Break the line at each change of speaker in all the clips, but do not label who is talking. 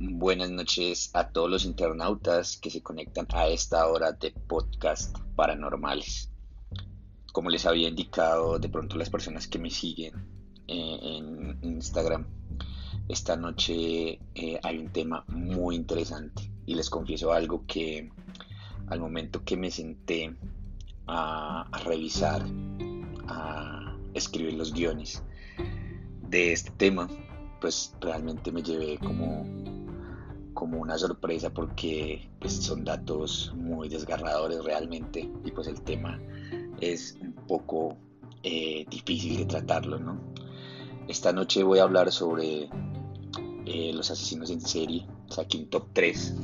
Buenas noches a todos los internautas que se conectan a esta hora de podcast paranormales. Como les había indicado de pronto las personas que me siguen eh, en Instagram, esta noche eh, hay un tema muy interesante y les confieso algo que al momento que me senté a, a revisar, a escribir los guiones de este tema, pues realmente me llevé como como una sorpresa porque pues, son datos muy desgarradores realmente y pues el tema es un poco eh, difícil de tratarlo, ¿no? Esta noche voy a hablar sobre eh, los asesinos en serie, saqué un top 3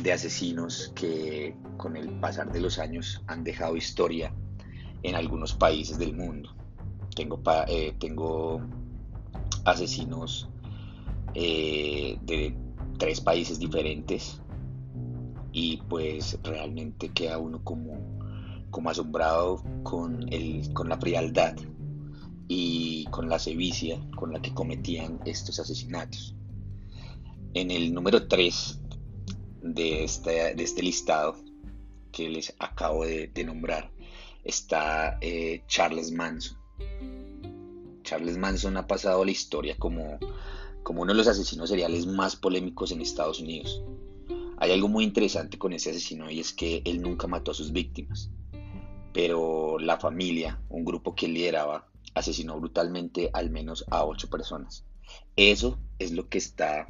de asesinos que con el pasar de los años han dejado historia en algunos países del mundo. Tengo, eh, tengo asesinos de tres países diferentes y pues realmente queda uno como, como asombrado con, el, con la frialdad y con la sevicia con la que cometían estos asesinatos. En el número 3 de este, de este listado que les acabo de, nombrar está eh, Charles Manson. Charles Manson ha pasado la historia como como uno de los asesinos seriales más polémicos en Estados Unidos. Hay algo muy interesante con ese asesino y es que él nunca mató a sus víctimas, pero la familia, un grupo que lideraba, asesinó brutalmente al menos a ocho personas. Eso es lo que está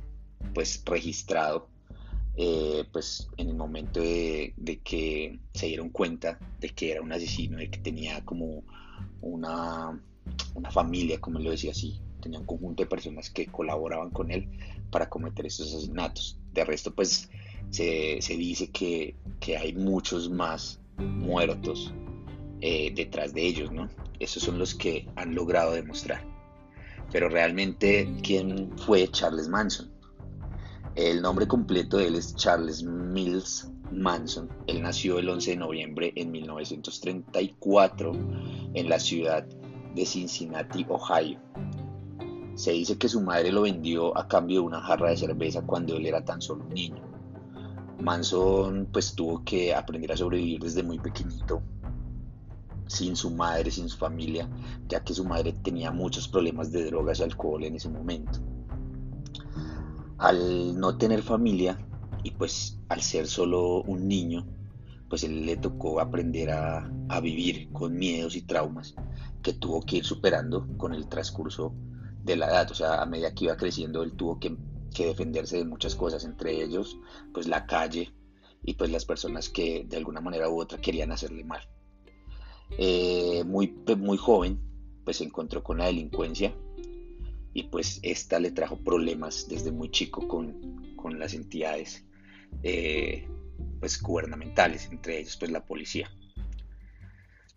pues registrado eh, pues en el momento de, que se dieron cuenta de que era un asesino, de que tenía como una, una familia, como lo decía así, tenía un conjunto de personas que colaboraban con él para cometer estos asesinatos. De resto, pues se, dice que, hay muchos más muertos eh, detrás de ellos, ¿no? Esos son los que han logrado demostrar. Pero realmente, ¿quién fue Charles Manson? El nombre completo de él es Charles Mills Manson. Él nació el 11 de noviembre en 1934 en la ciudad de Cincinnati, Ohio. Se dice que su madre lo vendió a cambio de una jarra de cerveza cuando él era tan solo un niño. Manson pues tuvo que aprender a sobrevivir desde muy pequeñito, sin su madre, sin su familia, ya que su madre tenía muchos problemas de drogas y alcohol en ese momento. Al no tener familia y pues al ser solo un niño, pues él le tocó aprender a, a vivir con miedos y traumas que tuvo que ir superando con el transcurso de la edad, o sea, a medida que iba creciendo él tuvo que, defenderse de muchas cosas, entre ellos pues la calle y pues las personas que de alguna manera u otra querían hacerle mal. Eh, muy, muy joven pues se encontró con la delincuencia y pues esta le trajo problemas desde muy chico con, las entidades eh, pues gubernamentales, entre ellos pues la policía.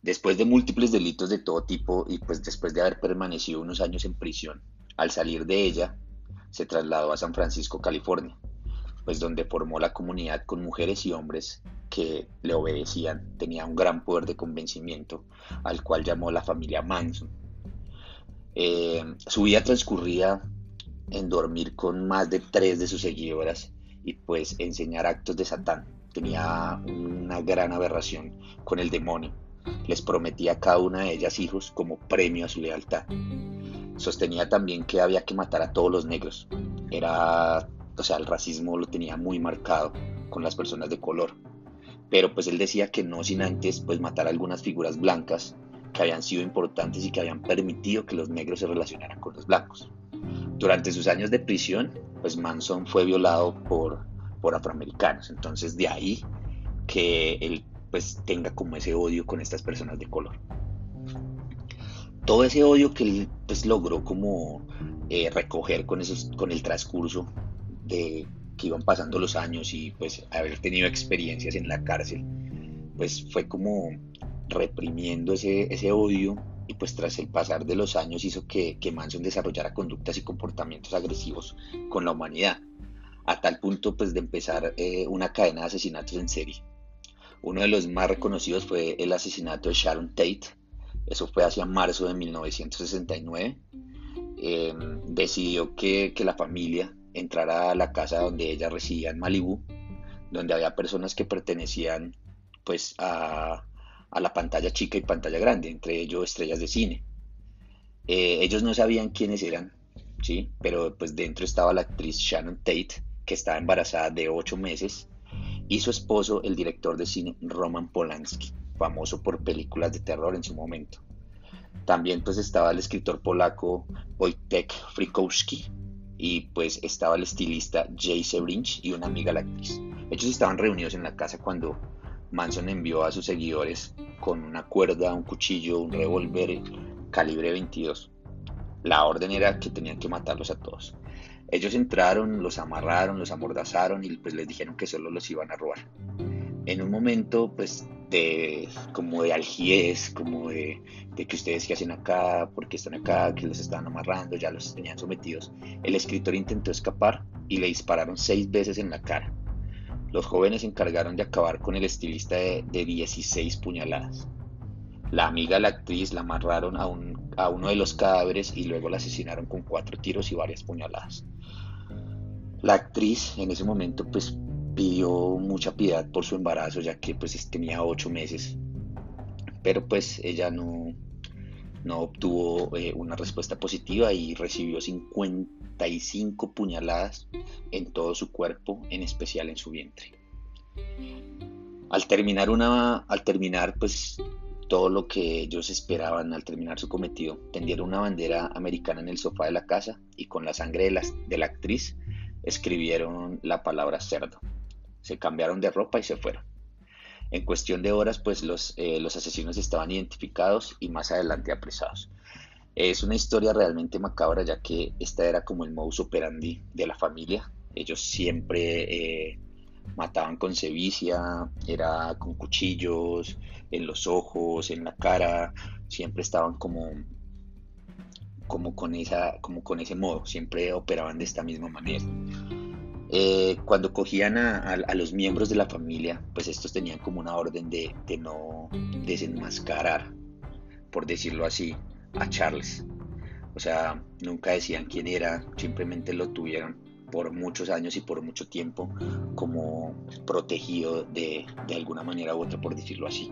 Después de múltiples delitos de todo tipo y pues después de haber permanecido unos años en prisión, al salir de ella, se trasladó a San Francisco, California, pues donde formó la comunidad con mujeres y hombres que le obedecían. Tenía un gran poder de convencimiento, al cual llamó la familia Manson. Eh, su vida transcurría en dormir con más de tres de sus seguidoras y pues enseñar actos de Satán. Tenía una gran aberración con el demonio les prometía a cada una de ellas hijos como premio a su lealtad. Sostenía también que había que matar a todos los negros. Era, o sea, el racismo lo tenía muy marcado con las personas de color. Pero pues él decía que no sin antes pues matar a algunas figuras blancas que habían sido importantes y que habían permitido que los negros se relacionaran con los blancos. Durante sus años de prisión, pues Manson fue violado por, por afroamericanos. Entonces de ahí que el pues tenga como ese odio con estas personas de color. Todo ese odio que él pues logró como eh, recoger con, esos, con el transcurso de que iban pasando los años y pues haber tenido experiencias en la cárcel, pues fue como reprimiendo ese, ese odio y pues tras el pasar de los años hizo que, que Manson desarrollara conductas y comportamientos agresivos con la humanidad, a tal punto pues de empezar eh, una cadena de asesinatos en serie uno de los más reconocidos fue el asesinato de Sharon Tate. Eso fue hacia marzo de 1969. Em, decidió que, la familia entrar a la casa donde ella residía en Malibú, donde había personas que pertenecían pues a, la pantalla chica y pantalla grande, entre ellos estrellas de cine. Eh, ellos no sabían quiénes eran, ¿sí? pero pues dentro estaba la actriz Shannon Tate, que estaba embarazada de ocho meses, y su esposo, el director de cine Roman Polanski, famoso por películas de terror en su momento. También pues estaba el escritor polaco Wojtek Frykowski y pues estaba el estilista Jay Sebrinch y una amiga la actriz. Ellos estaban reunidos en la casa cuando Manson envió a sus seguidores con una cuerda, un cuchillo, un revólver calibre 22. La orden era que tenían que matarlos a todos. Ellos entraron, los amarraron, los amordazaron y pues les dijeron que solo los iban a robar. En un momento pues de como de algiez, como de, de que ustedes qué hacen acá, porque están acá, que los estaban amarrando, ya los tenían sometidos, el escritor intentó escapar y le dispararon seis veces en la cara. Los jóvenes se encargaron de acabar con el estilista de, de 16 puñaladas. La amiga la actriz la amarraron a, un, a uno de los cadáveres y luego la asesinaron con cuatro tiros y varias puñaladas. La actriz en ese momento pues pidió mucha piedad por su embarazo ya que pues tenía ocho meses, pero pues ella no, no obtuvo eh, una respuesta positiva y recibió 55 puñaladas en todo su cuerpo, en especial en su vientre. Al terminar una, al terminar pues todo lo que ellos esperaban al terminar su cometido, tendieron una bandera americana en el sofá de la casa y con la sangre de de la actriz escribieron la palabra cerdo. Se cambiaron de ropa y se fueron. En cuestión de horas, pues los, eh, los asesinos estaban identificados y más adelante apresados. Es una historia realmente macabra, ya que esta era como el modus operandi de la familia. Ellos siempre eh, mataban con sevicia, era con cuchillos, en los ojos, en la cara, siempre estaban como como con, esa, como con ese modo, siempre operaban de esta misma manera. Eh, cuando cogían a, los miembros de la familia, pues estos tenían como una orden de, de no desenmascarar, por decirlo así, a Charles. O sea, nunca decían quién era, simplemente lo tuvieron por muchos años y por mucho tiempo como protegido de, de alguna manera u otra, por decirlo así.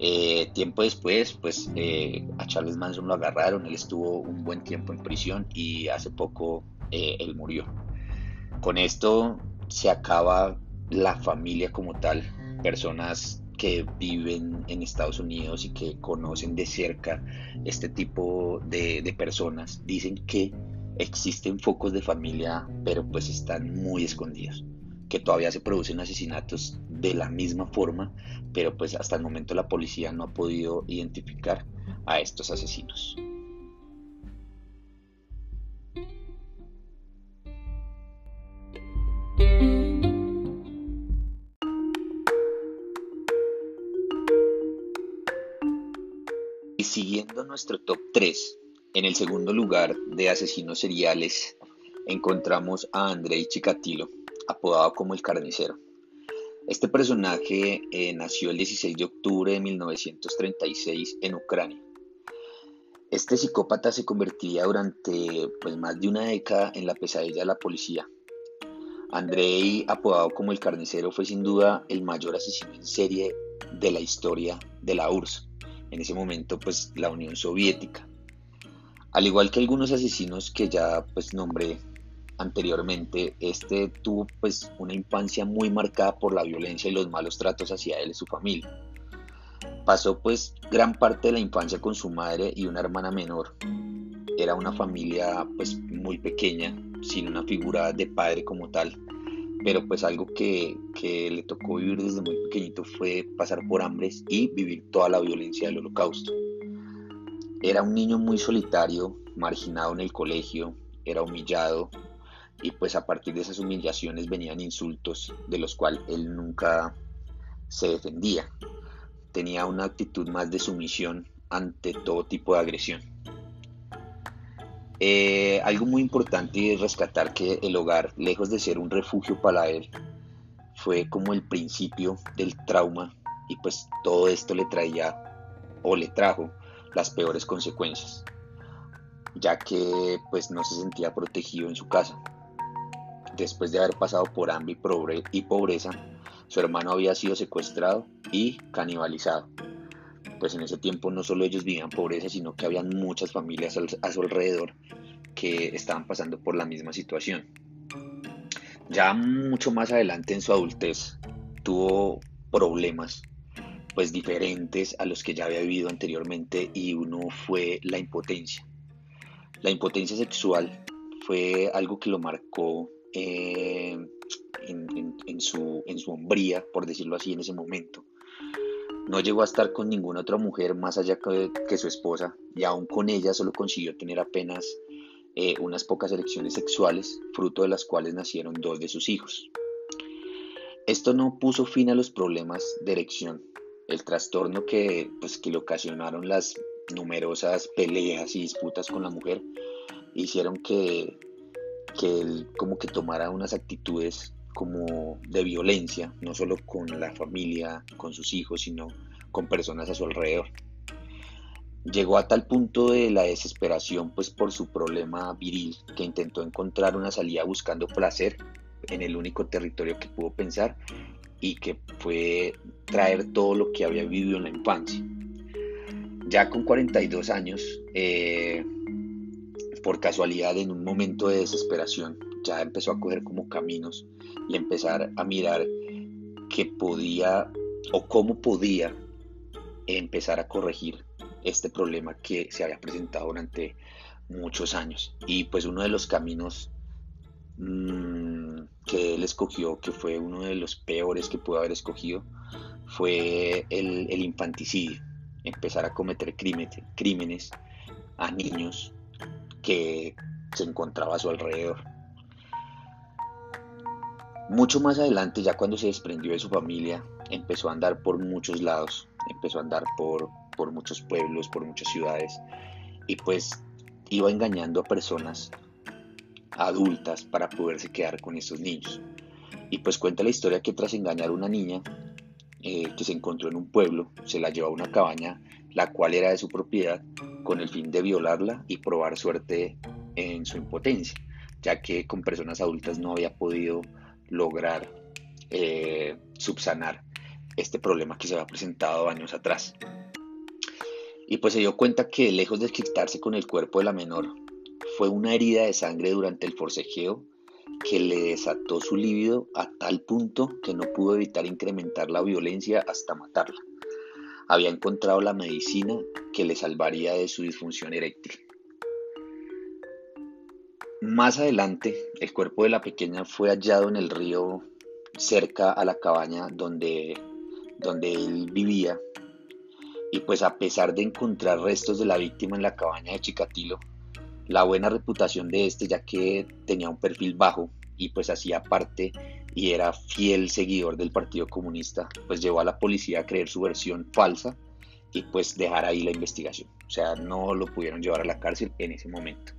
Eh, tiempo después, pues eh, a Charles Manson lo agarraron, él estuvo un buen tiempo en prisión y hace poco eh, él murió. Con esto se acaba la familia como tal, personas que viven en Estados Unidos y que conocen de cerca este tipo de, de personas, dicen que existen focos de familia, pero pues están muy escondidos que todavía se producen asesinatos de la misma forma, pero pues hasta el momento la policía no ha podido identificar a estos asesinos. Y siguiendo nuestro top 3, en el segundo lugar de asesinos seriales encontramos a Andrei Chikatilo, apodado como el carnicero. Este personaje eh, nació el 16 de octubre de 1936 en Ucrania. Este psicópata se convertiría durante pues, más de una década en la pesadilla de la policía. Andrei, apodado como el carnicero, fue sin duda el mayor asesino en serie de la historia de la URSS, en ese momento pues la Unión Soviética. Al igual que algunos asesinos que ya pues nombré anteriormente, este tuvo pues una infancia muy marcada por la violencia y los malos tratos hacia él y su familia. Pasó pues gran parte de la infancia con su madre y una hermana menor. Era una familia pues muy pequeña, sin una figura de padre como tal, pero pues algo que, que le tocó vivir desde muy pequeñito fue pasar por hambres y vivir toda la violencia del holocausto. Era un niño muy solitario, marginado en el colegio, era humillado, y pues a partir de esas humillaciones venían insultos de los cuales él nunca se defendía. Tenía una actitud más de sumisión ante todo tipo de agresión. Eh, algo muy importante es rescatar que el hogar, lejos de ser un refugio para él, fue como el principio del trauma y pues todo esto le traía o le trajo las peores consecuencias, ya que pues no se sentía protegido en su casa después de haber pasado por hambre y pobreza, su hermano había sido secuestrado y canibalizado. Pues en ese tiempo no solo ellos vivían pobreza, sino que habían muchas familias a su alrededor que estaban pasando por la misma situación. Ya mucho más adelante en su adultez tuvo problemas pues diferentes a los que ya había vivido anteriormente y uno fue la impotencia. La impotencia sexual fue algo que lo marcó eh, en, su, en su hombría, por decirlo así, en ese momento. No llegó a estar con ninguna otra mujer más allá que, su esposa y aún con ella solo consiguió tener apenas eh, unas pocas elecciones sexuales, fruto de las cuales nacieron dos de sus hijos. Esto no puso fin a los problemas de erección, el trastorno que, pues, que le ocasionaron las numerosas peleas y disputas con la mujer hicieron que, que él como que tomara unas actitudes como de violencia, no solo con la familia, con sus hijos, sino con personas a su alrededor. Llegó a tal punto de la desesperación pues por su problema viril que intentó encontrar una salida buscando placer en el único territorio que pudo pensar y que fue traer todo lo que había vivido en la infancia. Ya con 42 años, eh, por casualidad en un momento de desesperación, ya empezó a coger como caminos y empezar a mirar qué podía o cómo podía empezar a corregir este problema que se había presentado durante muchos años. Y pues uno de los caminos Mm, que él escogió, que fue uno de los peores que pudo haber escogido, fue el, infanticidio, empezar a cometer crímenes, crímenes a niños que se encontraba a su alrededor. Mucho más adelante, ya cuando se desprendió de su familia, empezó a andar por muchos lados, empezó a andar por, por muchos pueblos, por muchas ciudades, y pues iba engañando a personas adultas para poderse quedar con estos niños. Y pues cuenta la historia que tras engañar a una niña eh, que se encontró en un pueblo, se la llevó a una cabaña, la cual era de su propiedad, con el fin de violarla y probar suerte en su impotencia, ya que con personas adultas no había podido lograr eh, subsanar este problema que se había presentado años atrás. Y pues se dio cuenta que lejos de quitarse con el cuerpo de la menor, fue una herida de sangre durante el forcejeo que le desató su líbido a tal punto que no pudo evitar incrementar la violencia hasta matarla. Había encontrado la medicina que le salvaría de su disfunción eréctil. Más adelante, el cuerpo de la pequeña fue hallado en el río cerca a la cabaña donde, donde él vivía. Y pues a pesar de encontrar restos de la víctima en la cabaña de Chicatilo, la buena reputación de este, ya que tenía un perfil bajo y pues hacía parte y era fiel seguidor del Partido Comunista, pues llevó a la policía a creer su versión falsa y pues dejar ahí la investigación. O sea, no lo pudieron llevar a la cárcel en ese momento.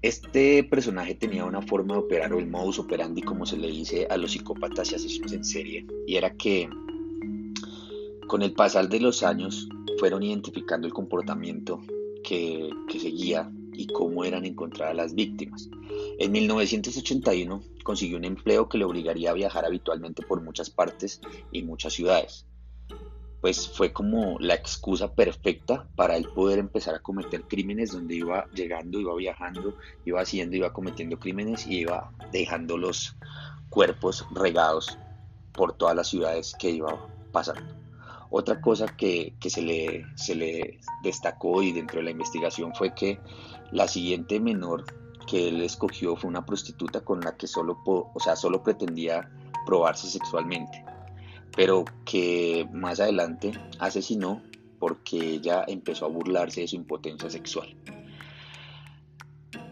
Este personaje tenía una forma de operar o el modus operandi, como se le dice a los psicópatas y asesinos en serie, y era que con el pasar de los años fueron identificando el comportamiento que, seguía y cómo eran encontradas las víctimas. En 1981 consiguió un empleo que le obligaría a viajar habitualmente por muchas partes y muchas ciudades. Pues fue como la excusa perfecta para él poder empezar a cometer crímenes donde iba llegando, iba viajando, iba haciendo, iba cometiendo crímenes y iba dejando los cuerpos regados por todas las ciudades que iba pasando. Otra cosa que, se, le, se le destacó y dentro de la investigación fue que la siguiente menor que él escogió fue una prostituta con la que solo, o sea, solo pretendía probarse sexualmente, pero que más adelante asesinó porque ella empezó a burlarse de su impotencia sexual.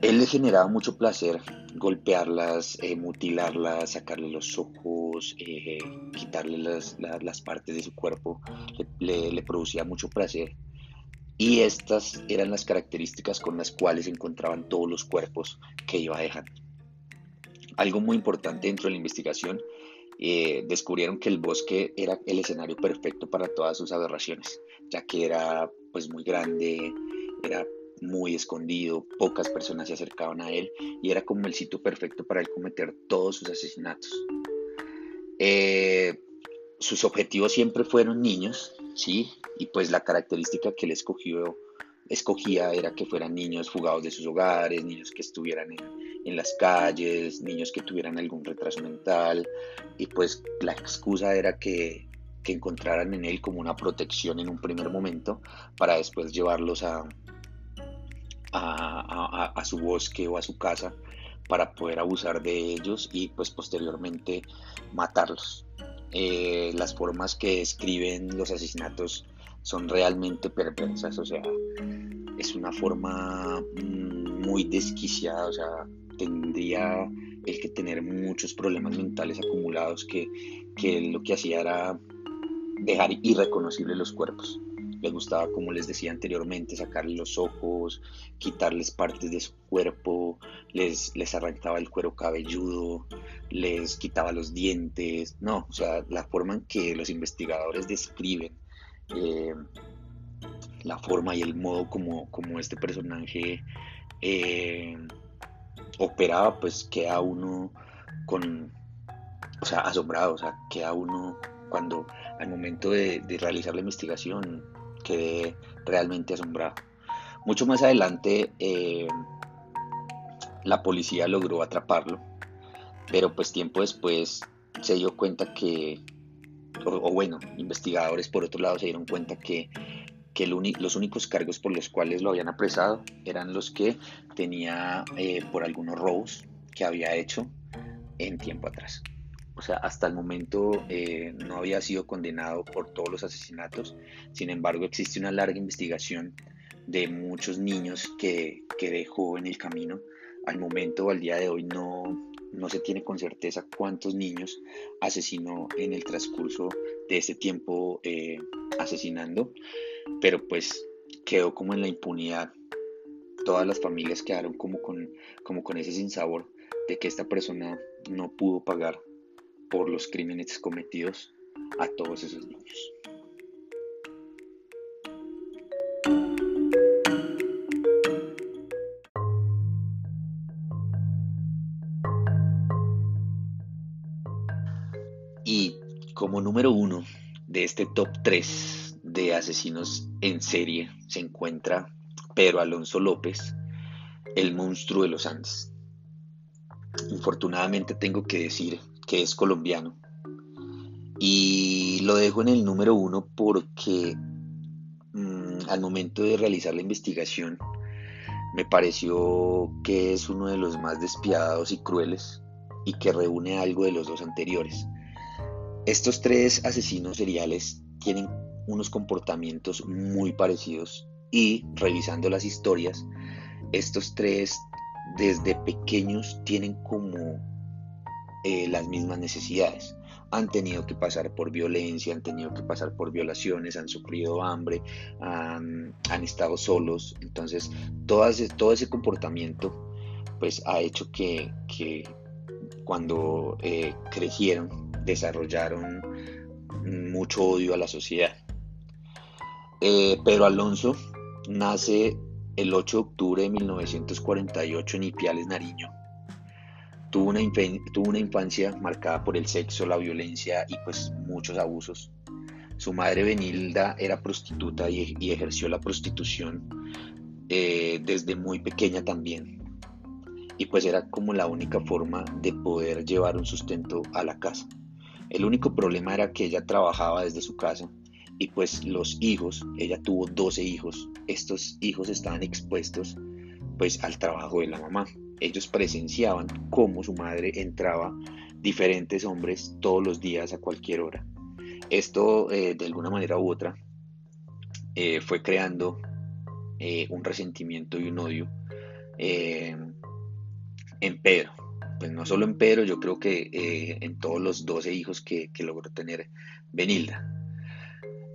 Él le generaba mucho placer golpearlas, eh, mutilarlas, sacarle los ojos, eh, quitarle las, partes de su cuerpo, le, producía mucho placer. Y estas eran las características con las cuales se encontraban todos los cuerpos que iba dejando. Algo muy importante dentro de la investigación, eh, descubrieron que el bosque era el escenario perfecto para todas sus aberraciones, ya que era pues muy grande, era muy escondido, pocas personas se acercaban a él y era como el sitio perfecto para él cometer todos sus asesinatos. Eh, sus objetivos siempre fueron niños, ¿sí? Y pues la característica que él escogió, escogía era que fueran niños fugados de sus hogares, niños que estuvieran en, las calles, niños que tuvieran algún retraso mental, y pues la excusa era que, que encontraran en él como una protección en un primer momento para después llevarlos a, a, a, su bosque o a su casa para poder abusar de ellos y pues posteriormente matarlos. Eh, las formas que escriben los asesinatos son realmente perversas, o sea, es una forma mm, muy desquiciada, o sea, tendría el que tener muchos problemas mentales acumulados que, que lo que hacía era dejar irreconocibles los cuerpos. Les gustaba, como les decía anteriormente, sacarle los ojos, quitarles partes de su cuerpo, les, les arrancaba el cuero cabelludo, les quitaba los dientes. No, o sea, la forma en que los investigadores describen eh, la forma y el modo como, como este personaje eh, operaba, pues queda uno con, o sea, asombrado, o sea, queda uno cuando al momento de, de realizar la investigación quedé realmente asombrado. Mucho más adelante eh, la policía logró atraparlo, pero pues tiempo después se dio cuenta que, o, bueno, investigadores por otro lado se dieron cuenta que, que los únicos cargos por los cuales lo habían apresado eran los que tenía eh, por algunos robos que había hecho en tiempo atrás o sea, hasta el momento eh, no había sido condenado por todos los asesinatos. Sin embargo, existe una larga investigación de muchos niños que, que dejó en el camino. Al momento, al día de hoy, no, no se tiene con certeza cuántos niños asesinó en el transcurso de ese tiempo eh, asesinando, pero pues quedó como en la impunidad. Todas las familias quedaron como con, como con ese sinsabor de que esta persona no pudo pagar por los crímenes cometidos a todos esos niños. Y como número uno de este top 3 de asesinos en serie se encuentra Pedro Alonso López, el monstruo de los Andes. Infortunadamente tengo que decir que es colombiano. Y lo dejo en el número uno porque mm, al momento de realizar la investigación me pareció que es uno de los más despiadados y crueles y que reúne algo de los dos anteriores. Estos tres asesinos seriales tienen unos comportamientos muy parecidos y revisando las historias, estos tres desde pequeños tienen como eh, las mismas necesidades. Han tenido que pasar por violencia, han tenido que pasar por violaciones, han sufrido hambre, han, estado solos. Entonces, todo ese, todo ese comportamiento pues ha hecho que, cuando eh, crecieron desarrollaron mucho odio a la sociedad. Eh, Pedro Alonso nace el 8 de octubre de 1948 en Ipiales, Nariño. Tuvo una, tuvo una infancia marcada por el sexo, la violencia y pues muchos abusos. Su madre Benilda era prostituta y, ejerció la prostitución eh, desde muy pequeña también. Y pues era como la única forma de poder llevar un sustento a la casa. El único problema era que ella trabajaba desde su casa y pues los hijos, ella tuvo 12 hijos, estos hijos estaban expuestos pues al trabajo de la mamá ellos presenciaban cómo su madre entraba diferentes hombres todos los días a cualquier hora. Esto, eh, de alguna manera u otra, eh, fue creando eh, un resentimiento y un odio en Pedro. Pues no solo en Pedro, yo creo que en todos los 12 hijos que, que logró tener Benilda.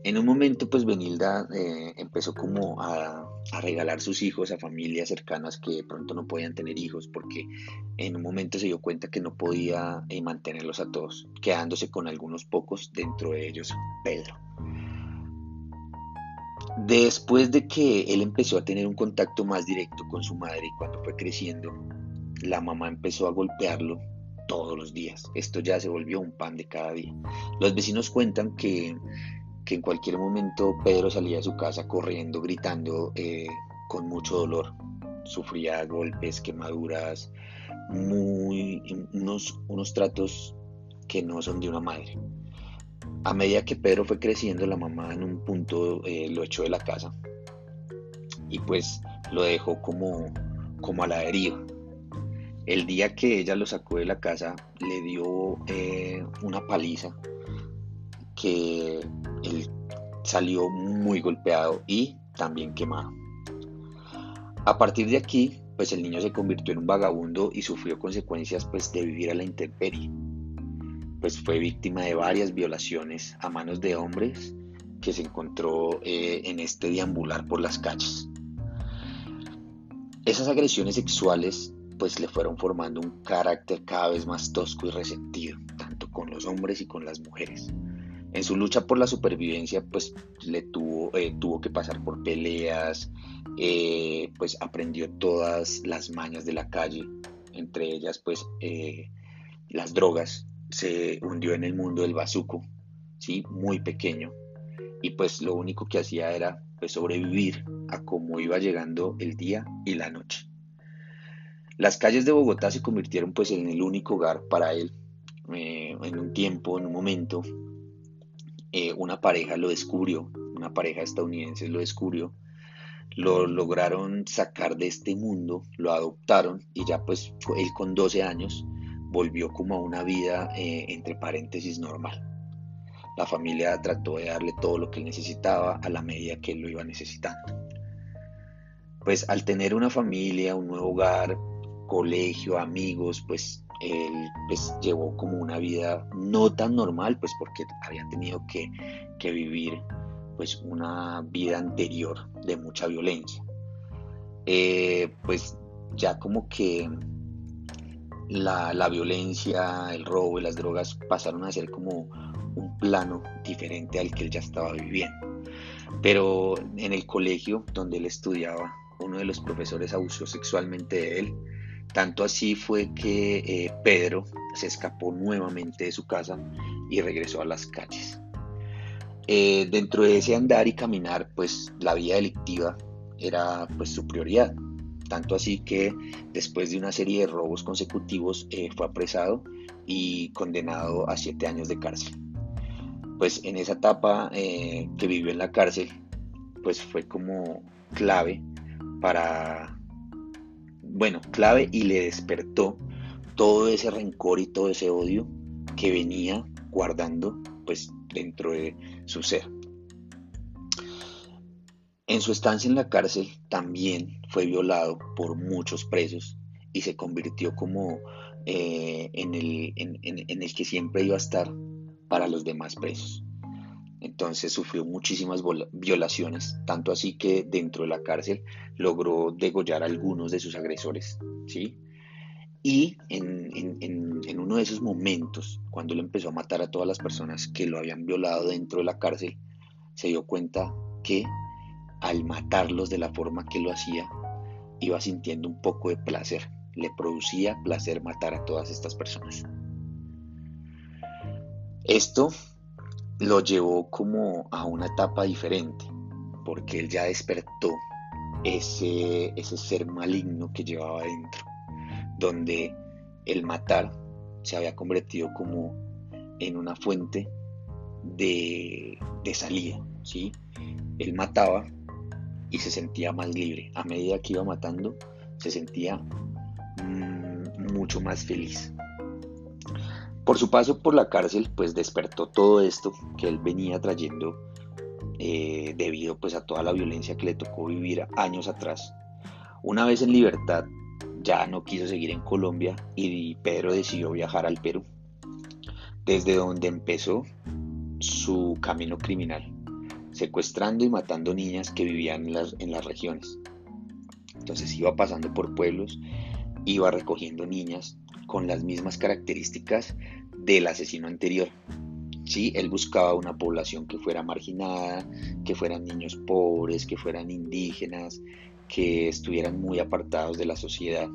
En un momento, pues Benilda empezó como a, regalar sus hijos a familias cercanas que pronto no podían tener hijos porque en un momento se dio cuenta que no podía eh, mantenerlos a todos, quedándose con algunos pocos, dentro de ellos Pedro. Después de que él empezó a tener un contacto más directo con su madre y cuando fue creciendo, la mamá empezó a golpearlo todos los días. Esto ya se volvió un pan de cada día. Los vecinos cuentan que, en cualquier momento Pedro salía de su casa corriendo, gritando eh, con mucho dolor. Sufría golpes, quemaduras, muy, unos, unos tratos que no son de una madre. A medida que Pedro fue creciendo, la mamá en un punto eh, lo echó de la casa y pues lo dejó como, como a la deriva. El día que ella lo sacó de la casa, le dio eh, una paliza él salió muy golpeado y también quemado. A partir de aquí, pues el niño se convirtió en un vagabundo y sufrió consecuencias pues de vivir a la intemperie. Pues fue víctima de varias violaciones a manos de hombres que se encontró eh, en este deambular por las calles. Esas agresiones sexuales pues le fueron formando un carácter cada vez más tosco y resentido, tanto con los hombres y con las mujeres. En su lucha por la supervivencia, pues le tuvo, eh, tuvo que pasar por peleas, eh, pues aprendió todas las mañas de la calle, entre ellas pues eh, las drogas, se hundió en el mundo del bazuco, ¿sí? muy pequeño, y pues lo único que hacía era pues, sobrevivir a cómo iba llegando el día y la noche. Las calles de Bogotá se convirtieron pues en el único hogar para él. En un tiempo, en un momento, eh, una pareja lo descubrió, una pareja estadounidense lo descubrió, lo lograron sacar de este mundo, lo adoptaron y ya pues él con 12 años volvió como a una vida eh, entre paréntesis normal. La familia trató de darle todo lo que necesitaba a la medida que él lo iba necesitando. Pues al tener una familia, un nuevo hogar, colegio, amigos, pues él pues, llevó como una vida no tan normal, pues porque había tenido que, vivir pues una vida anterior de mucha violencia. Eh, pues ya como que la, la, violencia, el robo y las drogas pasaron a ser como un plano diferente al que él ya estaba viviendo. Pero en el colegio donde él estudiaba, uno de los profesores abusó sexualmente de él tanto así fue que eh, Pedro se escapó nuevamente de su casa y regresó a las calles. Eh, dentro de ese andar y caminar, pues la vida delictiva era pues su prioridad. Tanto así que después de una serie de robos consecutivos eh, fue apresado y condenado a siete años de cárcel. Pues en esa etapa que vivió en la cárcel, pues fue como clave para bueno, clave y le despertó todo ese rencor y todo ese odio que venía guardando pues dentro de su ser. En su estancia en la cárcel también fue violado por muchos presos y se convirtió como eh, en, el, en el que siempre iba a estar para los demás presos. Entonces sufrió muchísimas violaciones, tanto así que dentro de la cárcel logró degollar a algunos de sus agresores, ¿sí? Y en, uno de esos momentos, cuando él empezó a matar a todas las personas que lo habían violado dentro de la cárcel, se dio cuenta que al matarlos de la forma que lo hacía, iba sintiendo un poco de placer. Le producía placer matar a todas estas personas. Esto lo llevó como a una etapa diferente, porque él ya despertó ese, ese ser maligno que llevaba dentro, donde el matar se había convertido como en una fuente de, salida, ¿sí? Él mataba y se sentía más libre. A medida que iba matando, se sentía mm, mucho más feliz. Por su paso por la cárcel, pues despertó todo esto que él venía trayendo eh, debido pues a toda la violencia que le tocó vivir años atrás. Una vez en libertad, ya no quiso seguir en Colombia y Pedro decidió viajar al Perú, desde donde empezó su camino criminal, secuestrando y matando niñas que vivían en las, en las regiones. Entonces iba pasando por pueblos, iba recogiendo niñas con las mismas características del asesino anterior. ¿sí? Él buscaba una población que fuera marginada, que fueran niños pobres, que fueran indígenas, que estuvieran muy apartados de la sociedad,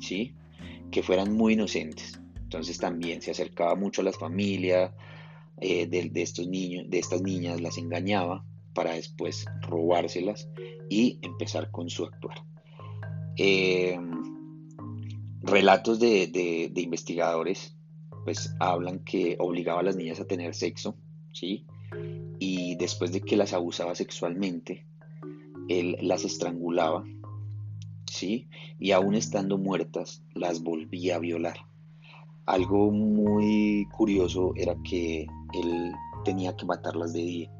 ¿sí? Que fueran muy inocentes. Entonces también se acercaba mucho a las familias eh, de, estos niños, de estas niñas, las engañaba para después robárselas y empezar con su actuar. Eh, relatos de, investigadores pues hablan que obligaba a las niñas a tener sexo, ¿sí? Y después de que las abusaba sexualmente, él las estrangulaba, ¿sí? Y aún estando muertas, las volvía a violar. Algo muy curioso era que él tenía que matarlas de día,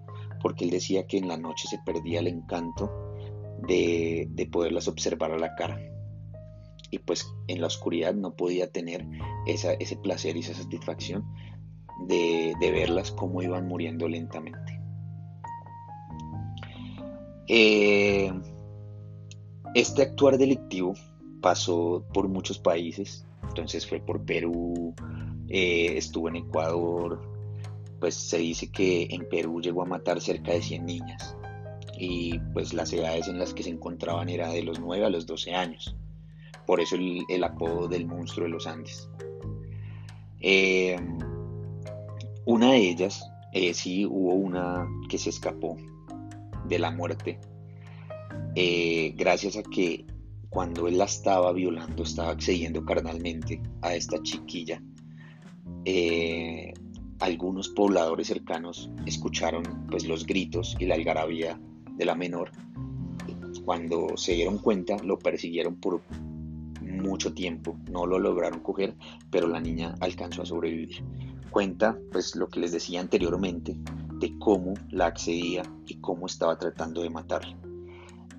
porque él decía que en la noche se perdía el encanto de, de poderlas observar a la cara y pues en la oscuridad no podía tener ese placer y esa satisfacción de, verlas como iban muriendo lentamente. Eh, este actuar delictivo pasó por muchos países, entonces fue por Perú, eh, estuvo en Ecuador, pues se dice que en Perú llegó a matar cerca de 100 niñas y pues las edades en las que se encontraban era de los 9 a los 12 años por eso el, apodo del monstruo de los Andes. Eh, una de ellas, eh, sí hubo una que se escapó de la muerte, eh, gracias a que cuando él la estaba violando, estaba accediendo carnalmente a esta chiquilla, algunos pobladores cercanos escucharon pues los gritos y la algarabía de la menor. Cuando se dieron cuenta, lo persiguieron por mucho tiempo. No lo lograron coger, pero la niña alcanzó a sobrevivir. Cuenta, pues, lo que les decía anteriormente, de cómo la accedía y cómo estaba tratando de matarla.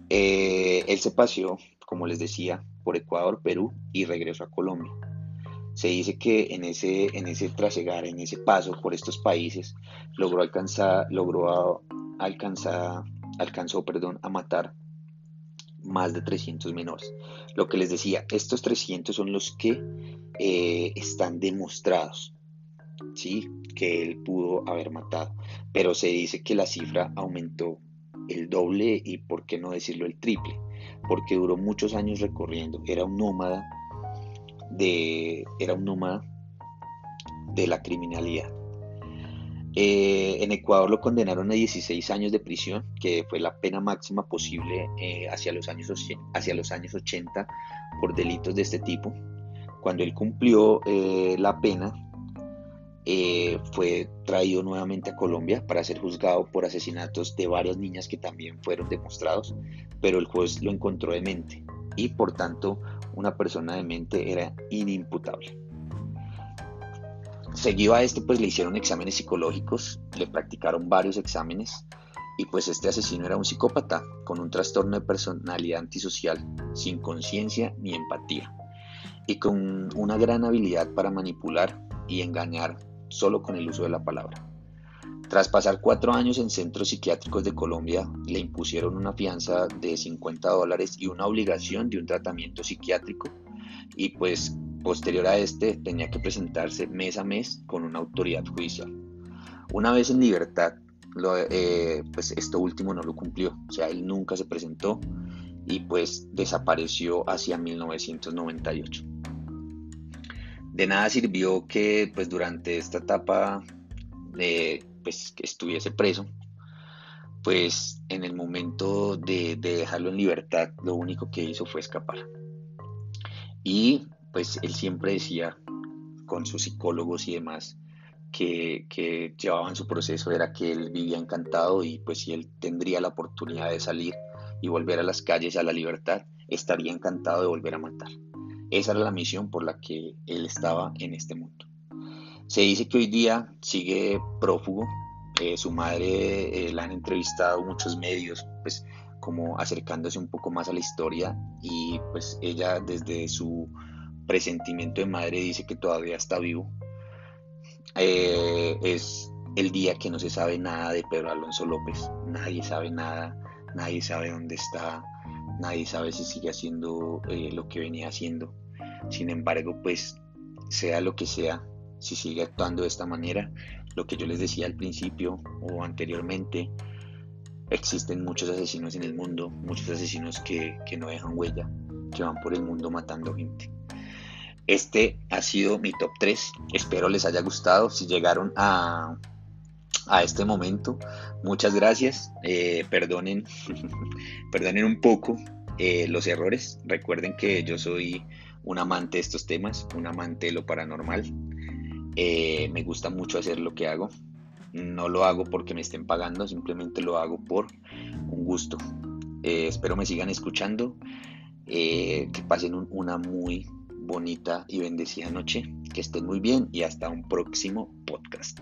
Eh, él se paseó, como les decía, por Ecuador, Perú y regresó a Colombia. Se dice que en ese, en ese trasegar, en ese paso por estos países, logró alcanzar, logró alcanzar, alcanzó, perdón, a matar más de 300 menores. Lo que les decía, estos 300 son los que eh, están demostrados, ¿sí? Que él pudo haber matado. Pero se dice que la cifra aumentó el doble y, por qué no decirlo, el triple, porque duró muchos años recorriendo. Era un nómada de, era un nómada de la criminalidad. Eh, en Ecuador lo condenaron a 16 años de prisión, que fue la pena máxima posible eh, hacia, los años, hacia los años 80 por delitos de este tipo. Cuando él cumplió eh, la pena, fue traído nuevamente a Colombia para ser juzgado por asesinatos de varias niñas que también fueron demostrados, pero el juez lo encontró demente y por tanto una persona demente era inimputable. Seguido a este, pues le hicieron exámenes psicológicos, le practicaron varios exámenes y pues este asesino era un psicópata con un trastorno de personalidad antisocial, sin conciencia ni empatía y con una gran habilidad para manipular y engañar solo con el uso de la palabra. Tras pasar cuatro años en centros psiquiátricos de Colombia, le impusieron una fianza de 50 dólares y una obligación de un tratamiento psiquiátrico y pues Posterior a este, tenía que presentarse mes a mes con una autoridad judicial. Una vez en libertad, eh, pues esto último no lo cumplió, o sea, él nunca se presentó y pues desapareció hacia 1998. De nada sirvió que pues durante esta etapa pues, que estuviese preso, pues en el momento de, de dejarlo en libertad, lo único que hizo fue escapar. Y pues él siempre decía con sus psicólogos y demás que, que, llevaban su proceso era que él vivía encantado y pues si él tendría la oportunidad de salir y volver a las calles a la libertad, estaría encantado de volver a matar. Esa era la misión por la que él estaba en este mundo. Se dice que hoy día sigue prófugo. Eh, su madre eh, la han entrevistado muchos medios, pues como acercándose un poco más a la historia y pues ella desde su presentimiento de madre dice que todavía está vivo. Eh, es el día que no se sabe nada de Pedro Alonso López. Nadie sabe nada, nadie sabe dónde está, nadie sabe si sigue haciendo eh, lo que venía haciendo. Sin embargo, pues sea lo que sea, si sigue actuando de esta manera, lo que yo les decía al principio o anteriormente, existen muchos asesinos en el mundo, muchos asesinos que, que no dejan huella, que van por el mundo matando gente. Este ha sido mi top 3. Espero les haya gustado. Si llegaron a, a este momento, muchas gracias. Eh, perdonen, un poco eh, los errores. Recuerden que yo soy un amante de estos temas, un amante de lo paranormal. Eh, me gusta mucho hacer lo que hago. No lo hago porque me estén pagando, simplemente lo hago por un gusto. espero me sigan escuchando. que pasen una muy bonita y bendecida noche. Que estén muy bien y hasta un próximo podcast.